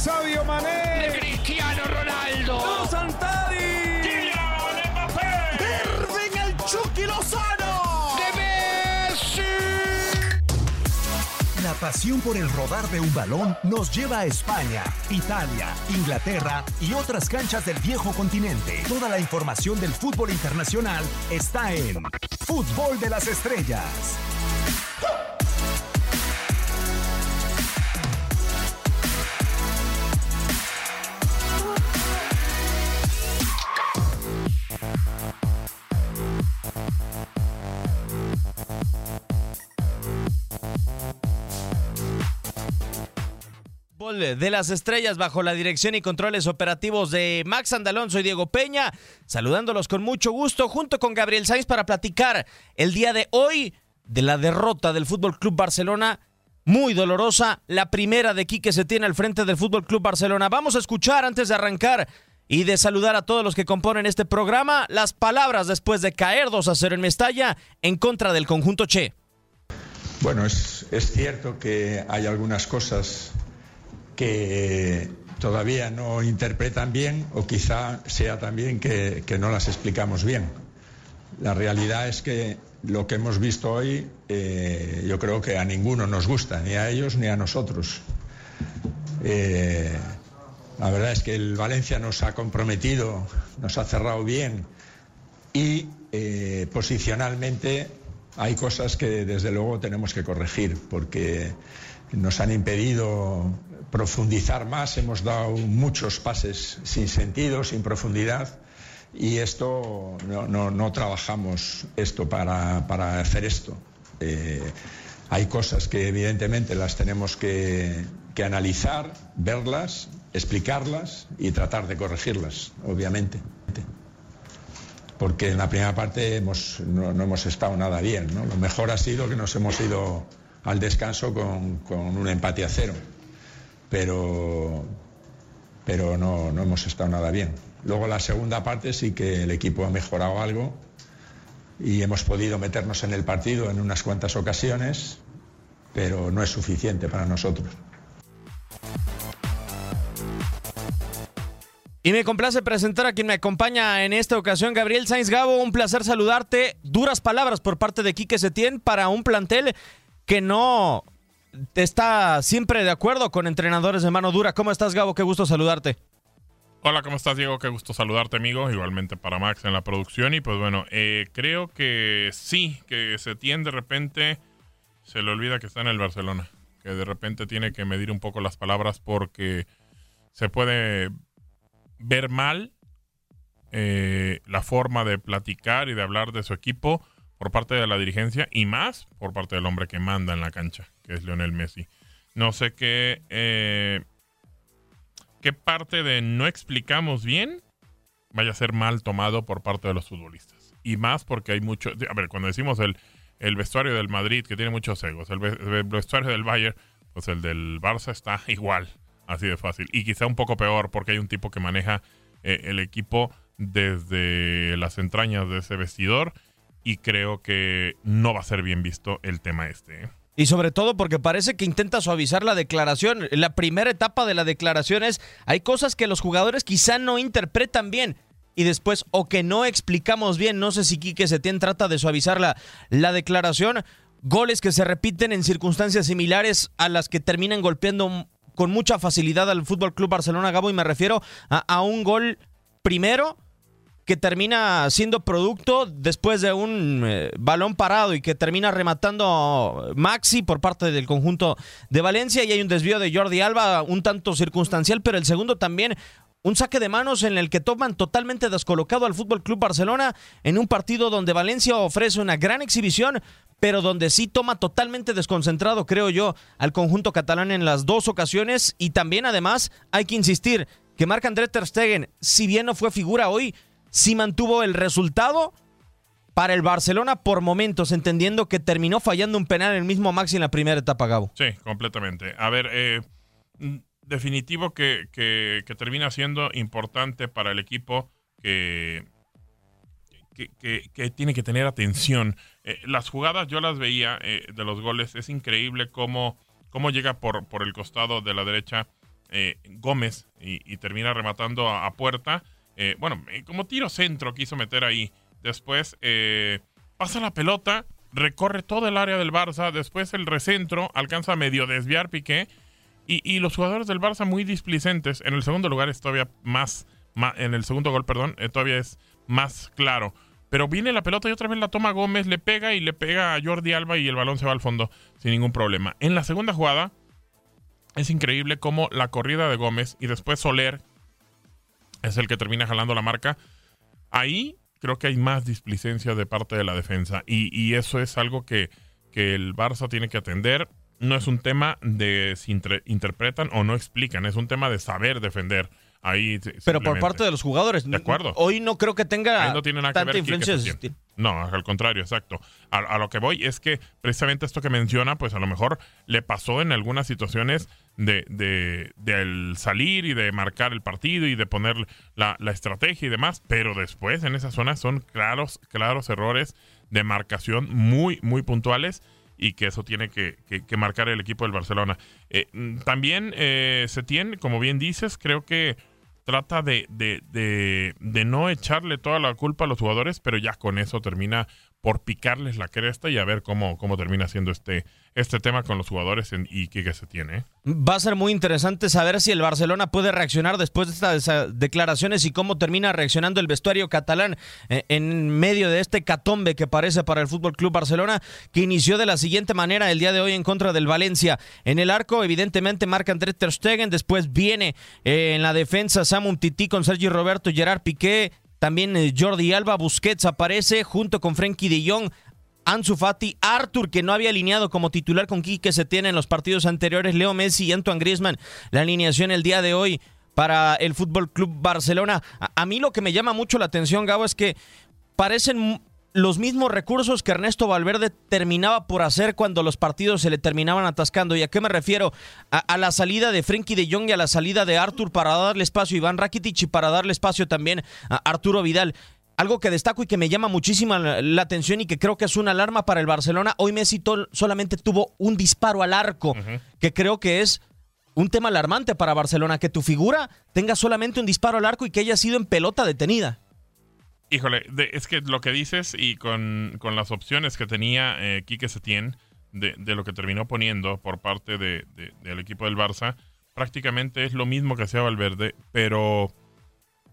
Sabio Mané. De Cristiano Ronaldo. Santari. Kylian Mbappé. Irving el Chucky Lozano. De Messi. La pasión por el rodar de un balón nos lleva a España, Italia, Inglaterra y otras canchas del viejo continente. Toda la información del fútbol internacional está en Fútbol de las Estrellas. Fútbol de las estrellas bajo la dirección y controles operativos de Max Andalón. Soy Diego Peña, saludándolos con mucho gusto junto con Gabriel Sainz para platicar el día de hoy de la derrota del Fútbol Club Barcelona. Muy dolorosa, la primera de Quique se tiene al frente del Fútbol Club Barcelona. Vamos a escuchar antes de arrancar y de saludar a todos los que componen este programa las palabras después de caer 2 a 0 en Mestalla en contra del conjunto Che. Bueno, es, es cierto que hay algunas cosas que todavía no interpretan bien o quizá sea también que, no las explicamos bien. La realidad es que lo que hemos visto hoy eh, yo creo que a ninguno nos gusta, ni a ellos ni a nosotros. Eh, la verdad es que el Valencia nos ha comprometido, nos ha cerrado bien y eh, posicionalmente hay cosas que desde luego tenemos que corregir porque nos han impedido profundizar más, hemos dado muchos pases sin sentido, sin profundidad, y esto no, no, no trabajamos esto para, para hacer esto. Eh, hay cosas que evidentemente las tenemos que, que, analizar, verlas, explicarlas y tratar de corregirlas, obviamente. Porque en la primera parte hemos, no, no, hemos estado nada bien. Lo mejor ha sido que nos hemos ido al descanso con, con un empate a cero pero, pero no, no, hemos estado nada bien. Luego la segunda parte sí que el equipo ha mejorado algo y hemos podido meternos en el partido en unas cuantas ocasiones, pero no es suficiente para nosotros. Y me complace presentar a quien me acompaña en esta ocasión, Gabriel Sainz Gabo. Un placer saludarte. Duras palabras por parte de Quique Setién para un plantel que no está siempre de acuerdo con entrenadores de mano dura. ¿Cómo estás, Gabo? Qué gusto saludarte. Hola, ¿cómo estás, Diego? Qué gusto saludarte, amigo. Igualmente para Max en la producción. Y pues bueno, eh, creo que sí, que se tiene de repente, se le olvida que está en el Barcelona. Que de repente tiene que medir un poco las palabras porque se puede ver mal eh, la forma de platicar y de hablar de su equipo por parte de la dirigencia y más por parte del hombre que manda en la cancha, que es Lionel Messi. No sé qué, eh, qué parte de no explicamos bien vaya a ser mal tomado por parte de los futbolistas. Y más porque hay mucho... A ver, cuando decimos el, el vestuario del Madrid, que tiene muchos egos, el, vestuario del Bayern, pues el del Barça está igual, así de fácil. Y quizá un poco peor porque hay un tipo que maneja eh, el equipo desde las entrañas de ese vestidor y creo que no va a ser bien visto el tema este. ¿eh? Y sobre todo porque parece que intenta suavizar la declaración. La primera etapa de la declaración es, hay cosas que los jugadores quizá no interpretan bien. Y después, o que no explicamos bien, no sé si Quique Setién trata de suavizar la, la declaración. Goles que se repiten en circunstancias similares a las que terminan golpeando con mucha facilidad al Fútbol Club Barcelona Gabo. Y me refiero a, a un gol primero que termina siendo producto después de un eh, balón parado y que termina rematando Maxi por parte del conjunto de Valencia. Y hay un desvío de Jordi Alba un tanto circunstancial, pero el segundo también un saque de manos en el que toman totalmente descolocado al Fútbol Club Barcelona en un partido donde Valencia ofrece una gran exhibición, pero donde sí toma totalmente desconcentrado, creo yo, al conjunto catalán en las dos ocasiones. Y también además hay que insistir que Marc André ter Stegen, si bien no fue figura hoy, sí mantuvo el resultado para el Barcelona por momentos, entendiendo que terminó fallando un penal el mismo Maxi en la primera etapa, Gabo. Sí, completamente. A ver, eh, definitivo que, que, termina siendo importante para el equipo que, que, que tiene que tener atención. Eh, las jugadas yo las veía eh, de los goles, es increíble cómo, cómo llega por, por el costado de la derecha eh, Gómez y, termina rematando a puerta. Eh, bueno, eh, como tiro centro quiso meter ahí. Después eh, pasa la pelota, recorre todo el área del Barça. Después el recentro alcanza a medio desviar Piqué. Y, y los jugadores del Barça muy displicentes. En el segundo lugar es todavía más, ma- en el segundo gol, perdón, todavía es más claro. Pero viene la pelota y otra vez la toma Gómez, le pega y le pega a Jordi Alba y el balón se va al fondo sin ningún problema. En la segunda jugada es increíble cómo la corrida de Gómez y después Soler es el que termina jalando la marca. Ahí creo que hay más displicencia de parte de la defensa y, y eso es algo que, que el Barça tiene que atender. No es un tema de si inter- interpretan o no explican, es un tema de saber defender. Ahí Pero por parte de los jugadores. De acuerdo. Hoy no creo que tenga no tiene tanta influencia. No, al contrario, exacto. A, a lo que voy es que precisamente esto que menciona, pues a lo mejor le pasó en algunas situaciones de, de, del salir y de marcar el partido y de poner la, la estrategia y demás, pero después en esa zona son claros, claros errores de marcación muy, muy puntuales y que eso tiene que, que- que marcar el equipo del Barcelona. Eh, mm, también eh, Setién, como bien dices, creo que trata de, de, de, de no echarle toda la culpa a los jugadores, pero ya con eso termina por picarles la cresta y a ver cómo, cómo termina siendo este, este tema con los jugadores y qué se tiene. ¿eh? Va a ser muy interesante saber si el Barcelona puede reaccionar después de estas eh, declaraciones y cómo termina reaccionando el vestuario catalán eh, en medio de este catombe que parece para el Fútbol Club Barcelona, que inició de la siguiente manera el día de hoy en contra del Valencia. En el arco, evidentemente, marca André Ter Stegen, después viene en la defensa Samu Titi con Sergi Roberto, Gerard Piqué, también eh, Jordi Alba, Busquets aparece junto con Frenkie de Jong. Ansu Fati, Arthur, que no había alineado como titular con Quique se tiene en los partidos anteriores, Leo Messi y Antoine Griezmann. La alineación el día de hoy para el Fútbol Club Barcelona. A, a mí lo que me llama mucho la atención, Gabo, es que parecen los mismos recursos que Ernesto Valverde terminaba por hacer cuando los partidos se le terminaban atascando. ¿Y a qué me refiero? A, a la salida de Frenkie de Jong y a la salida de Arthur para darle espacio a Iván Rakitic y para darle espacio también a Arturo Vidal. Algo que destaco y que me llama muchísima la, la atención y que creo que es una alarma para el Barcelona. Hoy Messi solamente tuvo un disparo al arco, que creo que es un tema alarmante para Barcelona, que tu figura tenga solamente un disparo al arco y que haya sido en pelota detenida. Híjole, es que lo que dices y con, con las opciones que tenía eh, Quique Setién de, de lo que terminó poniendo por parte de- de- del equipo del Barça, prácticamente es lo mismo que hacía Valverde, pero,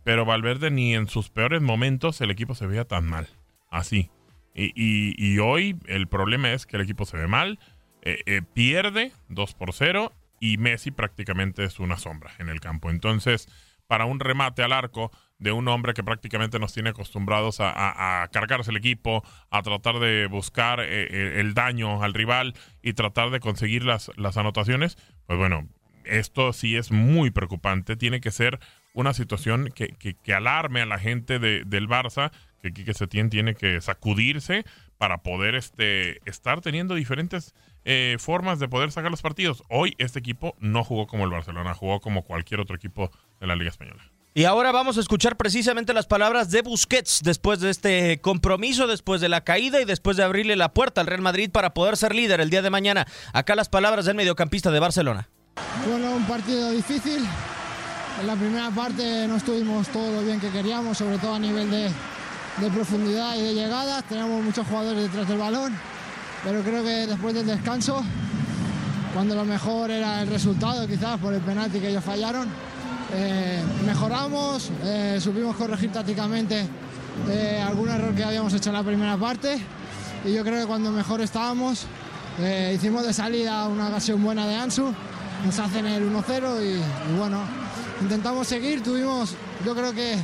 pero Valverde ni en sus peores momentos el equipo se veía tan mal, así. Y, y- y hoy el problema es que el equipo se ve mal, eh, eh, pierde 2 por 0 y Messi prácticamente es una sombra en el campo. Entonces, para un remate al arco de un hombre que prácticamente nos tiene acostumbrados a, cargarse el equipo, a tratar de buscar eh, eh, el daño al rival y tratar de conseguir las, las anotaciones, pues bueno, esto sí es muy preocupante. Tiene que ser una situación que, que- que alarme a la gente de- del Barça, que Quique Setién tiene que sacudirse para poder este, estar teniendo diferentes eh, formas de poder sacar los partidos. Hoy este equipo no jugó como el Barcelona, jugó como cualquier otro equipo de la Liga Española. Y ahora vamos a escuchar precisamente las palabras de Busquets después de este compromiso, después de la caída y después de abrirle la puerta al Real Madrid para poder ser líder el día de mañana. Acá las palabras del mediocampista de Barcelona. Bueno, un partido difícil. En la primera parte no estuvimos todo lo bien que queríamos, sobre todo a nivel de, de profundidad y de llegada. Teníamos muchos jugadores detrás del balón, pero creo que después del descanso, cuando lo mejor era el resultado, quizás por el penalti que ellos fallaron, eh, mejoramos, eh, supimos corregir tácticamente eh, algún error que habíamos hecho en la primera parte y yo creo que cuando mejor estábamos eh, hicimos de salida una ocasión buena de Ansu, nos hacen el 1-0 y, bueno, intentamos seguir, tuvimos yo creo que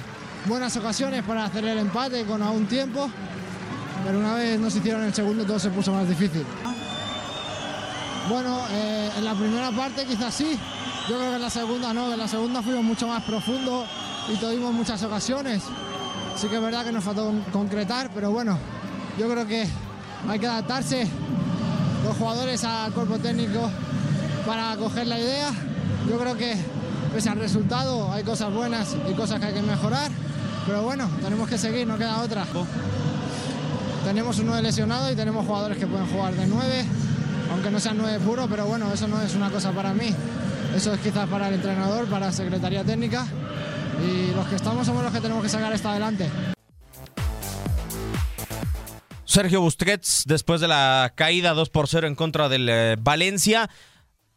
buenas ocasiones para hacer el empate con aún tiempo, pero una vez nos hicieron el segundo todo se puso más difícil. Bueno, en la primera parte quizás sí, yo creo que en la segunda no, en la segunda fuimos mucho más profundo y tuvimos muchas ocasiones. Sí que es verdad que nos faltó con- concretar, pero bueno, yo creo que hay que adaptarse los jugadores al cuerpo técnico para coger la idea. Yo creo que pese al resultado hay cosas buenas y cosas que hay que mejorar, pero bueno, tenemos que seguir, no queda otra. Tenemos un 9 lesionado y tenemos jugadores que pueden jugar de 9, aunque no sean 9 puro, pero bueno, eso no es una cosa para mí. Eso es quizás para el entrenador, para la Secretaría Técnica y los que estamos somos los que tenemos que sacar esto adelante. Sergio Busquets, después de la caída 2 por 0 en contra del eh, Valencia.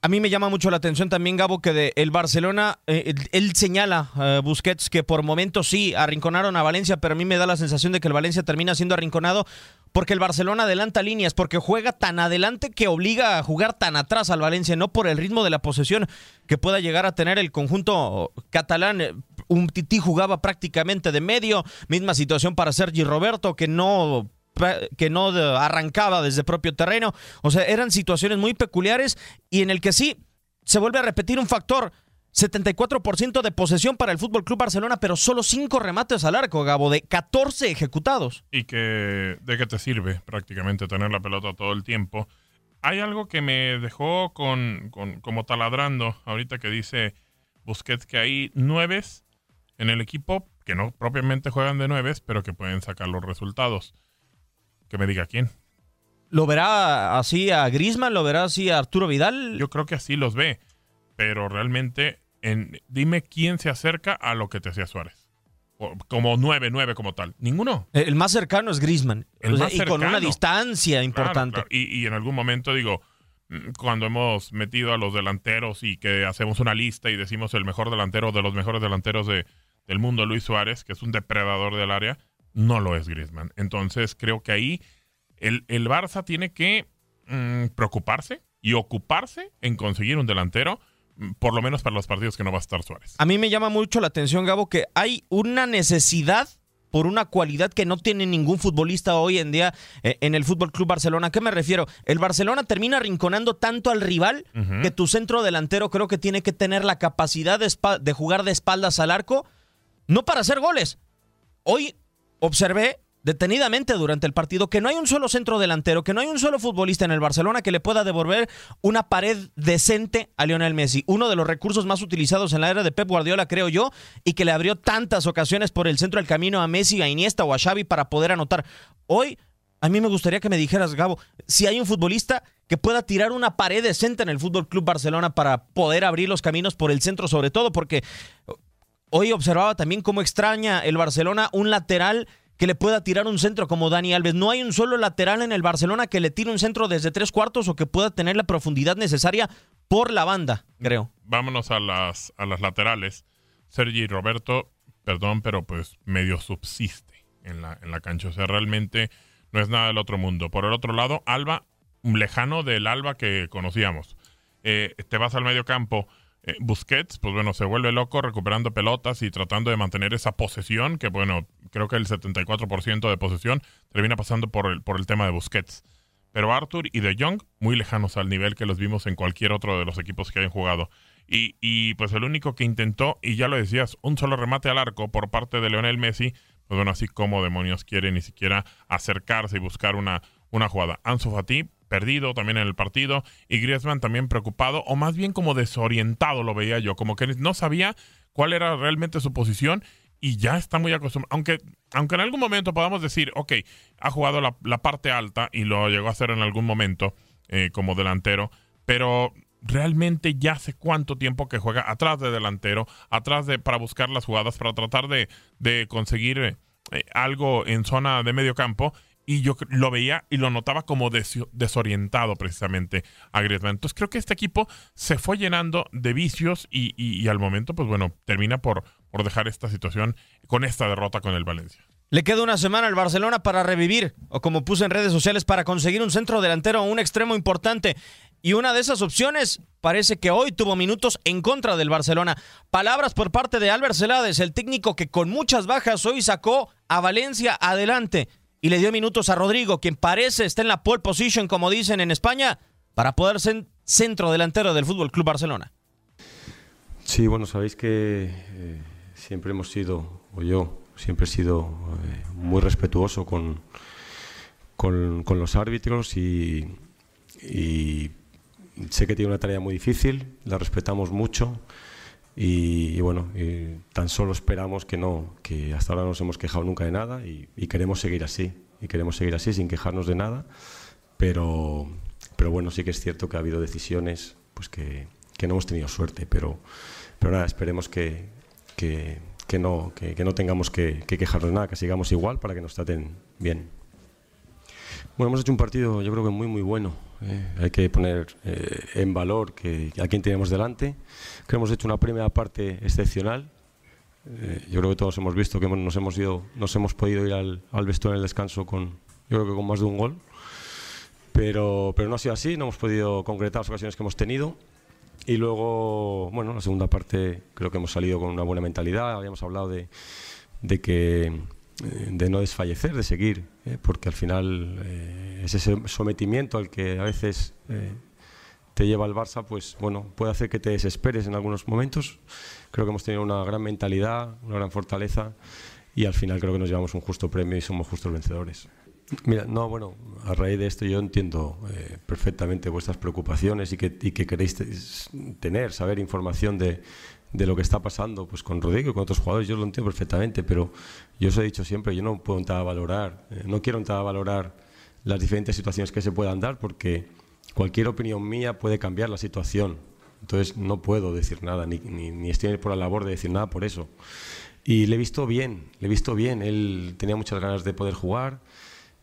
A mí me llama mucho la atención también, Gabo, que el Barcelona, eh, él señala, eh, Busquets, que por momentos sí arrinconaron a Valencia, pero a mí me da la sensación de que el Valencia termina siendo arrinconado porque el Barcelona adelanta líneas, porque juega tan adelante que obliga a jugar tan atrás al Valencia, no por el ritmo de la posesión que pueda llegar a tener el conjunto catalán. Un Tití jugaba prácticamente de medio, misma situación para Sergi Roberto, que no que no arrancaba desde propio terreno. O sea, eran situaciones muy peculiares y en el que sí se vuelve a repetir un factor. 74% de posesión para el Fútbol Club Barcelona, pero solo 5 remates al arco, Gabo, de 14 ejecutados. Y que de qué te sirve prácticamente tener la pelota todo el tiempo. Hay algo que me dejó con, con como taladrando ahorita que dice Busquets que hay nueves en el equipo que no propiamente juegan de nueves, pero que pueden sacar los resultados. Que me diga quién. ¿Lo verá así a Grisman? ¿Lo verá así a Arturo Vidal? Yo creo que así los ve. Pero realmente, en, dime quién se acerca a lo que te hacía Suárez. como 9-9 como tal. Ninguno. El más cercano es Grisman. y con una distancia importante. Y, y en algún momento digo, mm, cuando hemos metido a los delanteros y que hacemos una lista y decimos el mejor delantero de los mejores delanteros de, del mundo, Luis Suárez, que es un depredador del área, no lo es Griezmann. Entonces creo que ahí el, el Barça tiene que mm, preocuparse y ocuparse en conseguir un delantero, mm, por lo menos para los partidos que no va a estar Suárez. A mí me llama mucho la atención, Gabo, que hay una necesidad por una cualidad que no tiene ningún futbolista hoy en día eh, en el Fútbol Club Barcelona. ¿A qué me refiero? El Barcelona termina rinconando tanto al rival que tu centro delantero creo que tiene que tener la capacidad de, de jugar de espaldas al arco, no para hacer goles. Hoy observé detenidamente durante el partido que no hay un solo centro delantero, que no hay un solo futbolista en el Barcelona que le pueda devolver una pared decente a Lionel Messi. Uno de los recursos más utilizados en la era de Pep Guardiola, creo yo, y que le abrió tantas ocasiones por el centro del camino a Messi, a Iniesta o a Xavi para poder anotar. Hoy, a mí me gustaría que me dijeras, Gabo, si hay un futbolista que pueda tirar una pared decente en el Fútbol Club Barcelona para poder abrir los caminos por el centro, sobre todo porque Hoy observaba también cómo extraña el Barcelona un lateral que le pueda tirar un centro como Dani Alves. No hay un solo lateral en el Barcelona que le tire un centro desde tres cuartos o que pueda tener la profundidad necesaria por la banda, creo. Vámonos a las, a las laterales. Sergi Roberto, perdón, pero pues medio subsiste en la, en la cancha. O sea, realmente no es nada del otro mundo. Por el otro lado, Alba, lejano del Alba que conocíamos. Eh, te vas al medio campo eh, Busquets, pues bueno, se vuelve loco recuperando pelotas y tratando de mantener esa posesión, que bueno, creo que el 74% de posesión termina pasando por el, por el tema de Busquets. Pero Arthur y De Jong, muy lejanos al nivel que los vimos en cualquier otro de los equipos que hayan jugado. Y, y pues el único que intentó, y ya lo decías, un solo remate al arco por parte de Leonel Messi, pues bueno, así como demonios quiere ni siquiera acercarse y buscar una, una jugada. Ansu Fati, perdido también en el partido y Griezmann también preocupado o más bien como desorientado lo veía yo, como que no sabía cuál era realmente su posición y ya está muy acostumbrado. Aunque, aunque en algún momento podamos decir, ok, ha jugado la, parte alta y lo llegó a hacer en algún momento eh, como delantero, pero realmente ya hace cuánto tiempo que juega atrás de delantero, atrás de para buscar las jugadas, para tratar de, de conseguir eh, algo en zona de medio campo y yo lo veía y lo notaba como desorientado precisamente a Griezmann. Entonces creo que este equipo se fue llenando de vicios y, al momento, pues bueno, termina por, por dejar esta situación con esta derrota con el Valencia. Le queda una semana al Barcelona para revivir, o como puse en redes sociales, para conseguir un centro delantero un extremo importante. Y una de esas opciones parece que hoy tuvo minutos en contra del Barcelona. Palabras por parte de Albert Celades, el técnico que con muchas bajas hoy sacó a Valencia adelante y le dio minutos a Rodrigo, quien parece está en la pole position, como dicen en España, para poder ser centro delantero del Fútbol Club Barcelona. Sí, bueno, sabéis que eh, siempre hemos sido, o yo siempre he sido eh, muy respetuoso con, con, los árbitros y, y sé que tiene una tarea muy difícil, la respetamos mucho. Y, bueno, tan solo esperamos que no, que hasta ahora no nos hemos quejado nunca de nada y, queremos seguir así, y queremos seguir así sin quejarnos de nada, pero, pero bueno, sí que es cierto que ha habido decisiones pues que, que no hemos tenido suerte, pero, pero nada, esperemos que, que, no, que, no tengamos que, que quejarnos nada, que sigamos igual para que nos traten bien. Bueno, hemos hecho un partido yo creo que muy muy bueno. eh. Hay que poner eh, en valor que, a quién tenemos delante. Creo que hemos hecho una primera parte excepcional. Eh, yo creo que todos hemos visto que nos hemos ido, nos hemos podido ir al, al vestuario en el descanso con, yo creo que con más de un gol. Pero, pero no ha sido así, no hemos podido concretar las ocasiones que hemos tenido. Y luego, bueno, la segunda parte creo que hemos salido con una buena mentalidad. Habíamos hablado de, de que de no desfallecer, de seguir, eh, porque al final eh, ese sometimiento al que a veces eh, te lleva el Barça, pues bueno, puede hacer que te desesperes en algunos momentos. Creo que hemos tenido una gran mentalidad, una gran fortaleza y al final creo que nos llevamos un justo premio y somos justos vencedores. Mira, no, bueno, a raíz de esto yo entiendo eh, perfectamente vuestras preocupaciones y que, y que queréis te- tener, saber información de, de lo que está pasando pues con Rodrigo y con otros jugadores. Yo lo entiendo perfectamente, pero yo os he dicho siempre, yo no puedo entrar valorar, eh, no quiero entrar valorar las diferentes situaciones que se puedan dar porque cualquier opinión mía puede cambiar la situación. Entonces no puedo decir nada, ni, ni, estoy por la labor de decir nada por eso. Y le he visto bien, le he visto bien. Él tenía muchas ganas de poder jugar.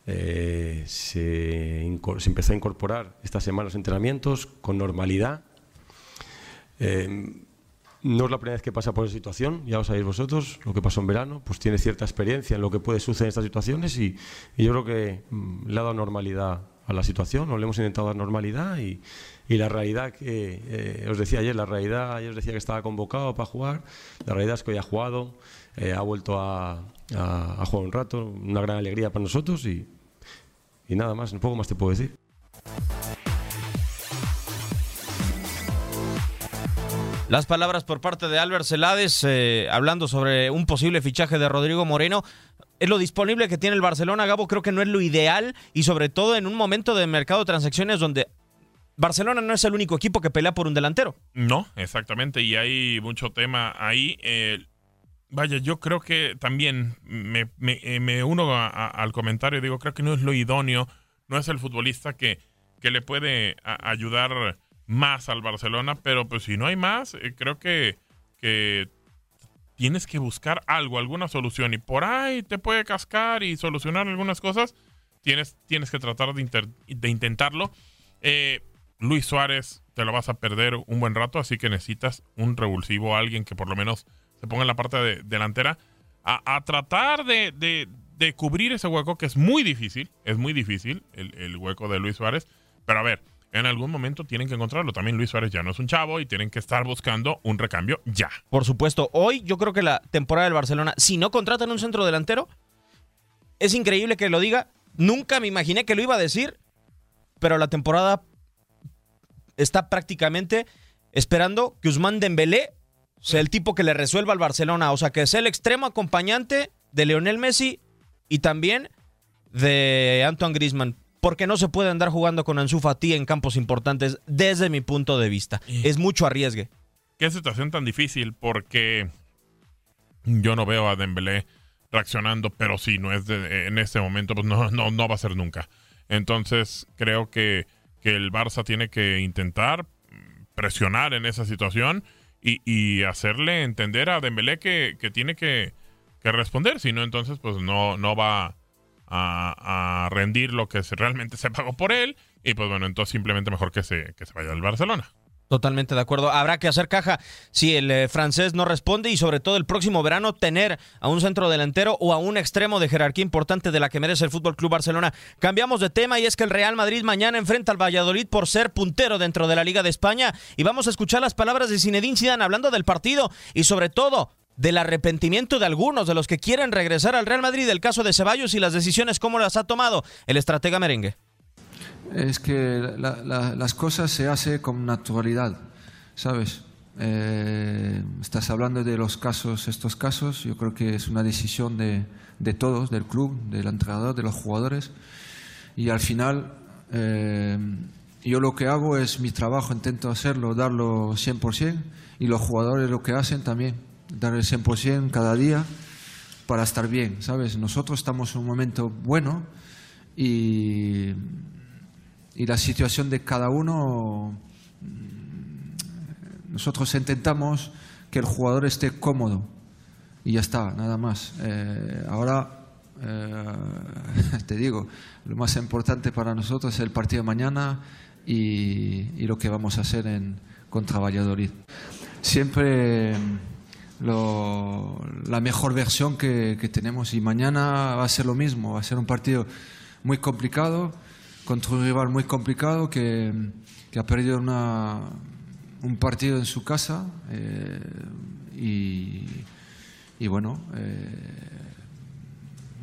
eh, se, empezó a incorporar esta semana los entrenamientos con normalidad. Eh, no es la primera vez que pasa por esa situación, ya lo sabéis vosotros, lo que pasó en verano, pues tiene cierta experiencia en lo que puede suceder en estas situaciones y, yo creo que mm, le ha dado normalidad a la situación, o le hemos intentado dar normalidad y, y la realidad que eh, os decía ayer, la realidad, ayer os decía que estaba convocado para jugar, la realidad es que hoy ha jugado, eh, ha vuelto a, a- a jugar un rato, una gran alegría para nosotros y, y nada más, un poco más te puedo decir. Las palabras por parte de Albert Celades eh, hablando sobre un posible fichaje de Rodrigo Moreno. Es lo disponible que tiene el Barcelona, Gabo, creo que no es lo ideal y sobre todo en un momento de mercado de transacciones donde Barcelona no es el único equipo que pelea por un delantero. No, exactamente, y hay mucho tema ahí. eh, vaya, yo creo que también me, eh, uno al comentario, digo, creo que no es lo idóneo, no es el futbolista que, que le puede ayudar más al Barcelona, pero pues si no hay más, eh, creo que, que tienes que buscar algo, alguna solución, y por ahí te puede cascar y solucionar algunas cosas, tienes, tienes que tratar de, de intentarlo. Eh, Luis Suárez te lo vas a perder un buen rato, así que necesitas un revulsivo, alguien que por lo menos se ponga en la parte de- delantera. A, a tratar de, de- de cubrir ese hueco que es muy difícil, es muy difícil el, el hueco de Luis Suárez, pero a ver, en algún momento tienen que encontrarlo. También Luis Suárez ya no es un chavo y tienen que estar buscando un recambio ya. Por supuesto, hoy yo creo que la temporada del Barcelona, si no contratan un centro delantero, es increíble que lo diga. Nunca me imaginé que lo iba a decir, pero la temporada está prácticamente esperando que Usman Dembélé sea el tipo que le resuelva al Barcelona, o sea, que sea el extremo acompañante de Lionel Messi y también de Antoine Griezmann, porque no se puede andar jugando con Ansu Fati en campos importantes desde mi punto de vista. Es mucho arriesgue. Qué situación tan difícil porque yo no veo a Dembélé reaccionando, pero sí, no es de- en este momento, pues no, no, no va a ser nunca. Entonces creo que, que el Barça tiene que intentar presionar en esa situación y, y hacerle entender a Dembélé que, que tiene que, que responder, si no entonces pues no, no va a, rendir lo que realmente se pagó por él y pues bueno, entonces simplemente mejor que se, que se vaya al Barcelona. Totalmente de acuerdo. Habrá que hacer caja si el eh, francés no responde y sobre todo el próximo verano tener a un centro delantero o a un extremo de jerarquía importante de la que merece el Fútbol Club Barcelona. Cambiamos de tema y es que el Real Madrid mañana enfrenta al Valladolid por ser puntero dentro de la Liga de España y vamos a escuchar las palabras de Zinedine Zidane hablando del partido y sobre todo del arrepentimiento de algunos de los que quieren regresar al Real Madrid, el caso de Ceballos y las decisiones cómo las ha tomado el estratega merengue. Es que la- la- las cosas se hacen con naturalidad, ¿sabes? Eh, estás hablando de los casos, estos casos, yo creo que es una decisión de, de todos, del club, del entrenador, de los jugadores. Y al final, eh, yo lo que hago es mi trabajo, intento hacerlo, darlo 100%, y los jugadores lo que hacen también, dar el 100% cada día para estar bien, ¿sabes? Nosotros estamos en un momento bueno y y la situación de cada uno nosotros intentamos que el jugador esté cómodo y ya está, nada más. Eh, ahora, eh, te digo, lo más importante para nosotros es el partido de mañana y, y lo que vamos a hacer en, contra Valladolid. Siempre la mejor versión que, tenemos y mañana va a ser lo mismo, va a ser un partido muy complicado, contra un rival muy complicado que, ha perdido una, un partido en su casa eh, y, y bueno, eh,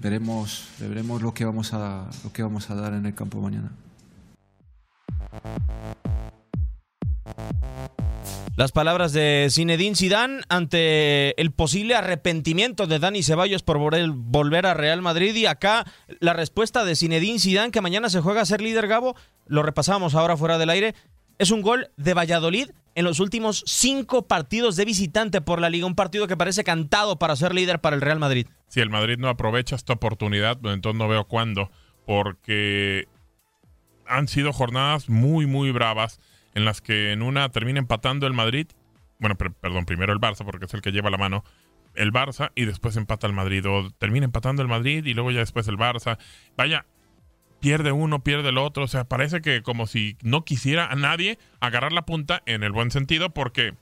veremos, veremos lo, que vamos a, lo que vamos a dar en el campo mañana. Las palabras de Zinedine Zidane ante el posible arrepentimiento de Dani Ceballos por vol- volver a Real Madrid y acá la respuesta de Zinedine Zidane que mañana se juega a ser líder Gabo, lo repasábamos ahora fuera del aire, es un gol de Valladolid en los últimos cinco partidos de visitante por la liga, un partido que parece cantado para ser líder para el Real Madrid. Si el Madrid no aprovecha esta oportunidad, pues entonces no veo cuándo, porque han sido jornadas muy, muy bravas en las que en una termina empatando el Madrid, bueno, per- perdón, primero el Barça, porque es el que lleva la mano, el Barça y después empata el Madrid, o termina empatando el Madrid y luego ya después el Barça. Vaya, pierde uno, pierde el otro, o sea, parece que como si no quisiera a nadie agarrar la punta en el buen sentido, porque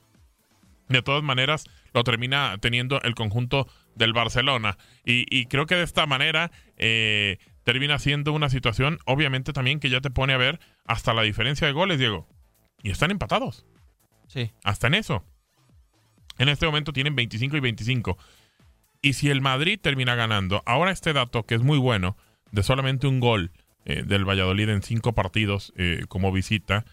de todas maneras lo termina teniendo el conjunto del Barcelona. Y, y creo que de esta manera eh, termina siendo una situación, obviamente también que ya te pone a ver hasta la diferencia de goles, Diego. Y están empatados. Sí. Hasta en eso. En este momento tienen 25 y 25. Y si el Madrid termina ganando, ahora este dato que es muy bueno, de solamente un gol eh, del Valladolid en cinco partidos eh, como visita,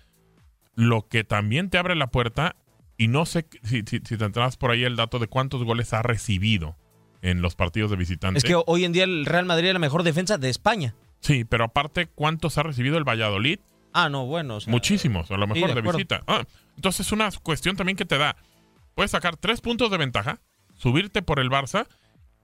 lo que también te abre la puerta, y no sé si, si, si tendrás por ahí el dato de cuántos goles ha recibido en los partidos de visitante. Es que hoy en día el Real Madrid es la mejor defensa de España. Sí, pero aparte, ¿cuántos ha recibido el Valladolid? Ah, no, bueno. o sea, Muchísimos, a lo sí, mejor de visita. Ah, entonces es una cuestión también que te da. Puedes sacar tres puntos de ventaja, subirte por el Barça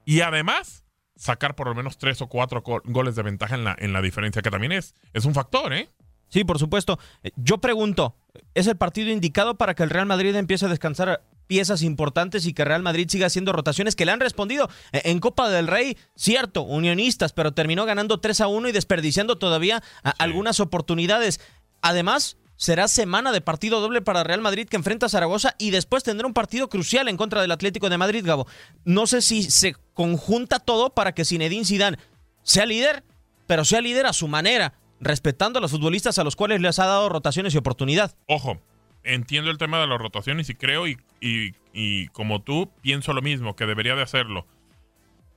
y además sacar por lo menos tres o cuatro go- goles de ventaja en la, en la diferencia, que también es, es un factor, ¿eh? Sí, por supuesto. Yo pregunto, ¿es el partido indicado para que el Real Madrid empiece a descansar piezas importantes y que Real Madrid siga haciendo rotaciones que le han respondido Eh, en Copa del Rey? Cierto, unionistas, pero terminó ganando 3 a 1 y desperdiciando todavía algunas oportunidades. Además, será semana de partido doble para Real Madrid que enfrenta a Zaragoza y después tendrá un partido crucial en contra del Atlético de Madrid, Gabo. No sé si se conjunta todo para que Zinedine Zidane sea líder, pero sea líder a su manera, respetando a los futbolistas a los cuales les ha dado rotaciones y oportunidad. Ojo, entiendo el tema de las rotaciones y creo, y, y- como tú, pienso lo mismo, que debería de hacerlo.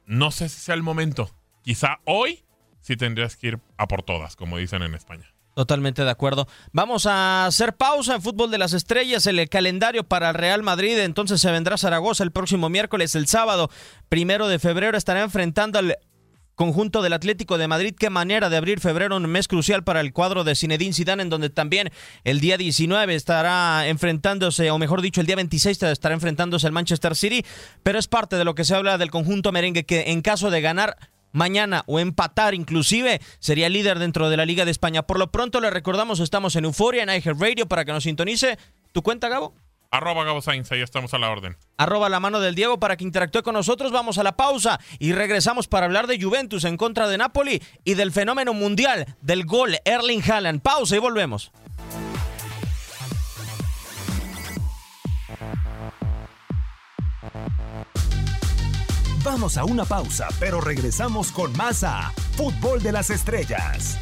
No sé si sea el momento. Quizá hoy sí tendrías que ir a por todas, como dicen en España. Totalmente de acuerdo. Vamos a hacer pausa en Fútbol de las Estrellas, el calendario para el Real Madrid. Entonces se vendrá Zaragoza el próximo miércoles, el sábado, primero de febrero, estará enfrentando al conjunto del Atlético de Madrid. Qué manera de abrir febrero, un mes crucial para el cuadro de Zinedine Zidane, en donde también el día 19 estará enfrentándose, o mejor dicho, el día 26 estará enfrentándose al Manchester City. Pero es parte de lo que se habla del conjunto merengue, que en caso de ganar mañana o empatar inclusive, sería líder dentro de la Liga de España. Por lo pronto le recordamos, estamos en Euforia, en iHeart Radio, para que nos sintonice. ¿Tu cuenta, Gabo? Arroba Gabo Sainz, ahí estamos a la orden. Arroba la mano del Diego para que interactúe con nosotros. Vamos a la pausa y regresamos para hablar de Juventus en contra de Napoli y del fenómeno mundial del gol Erling Haaland. Pausa y volvemos. Vamos a una pausa, pero regresamos con más a Fútbol de las Estrellas.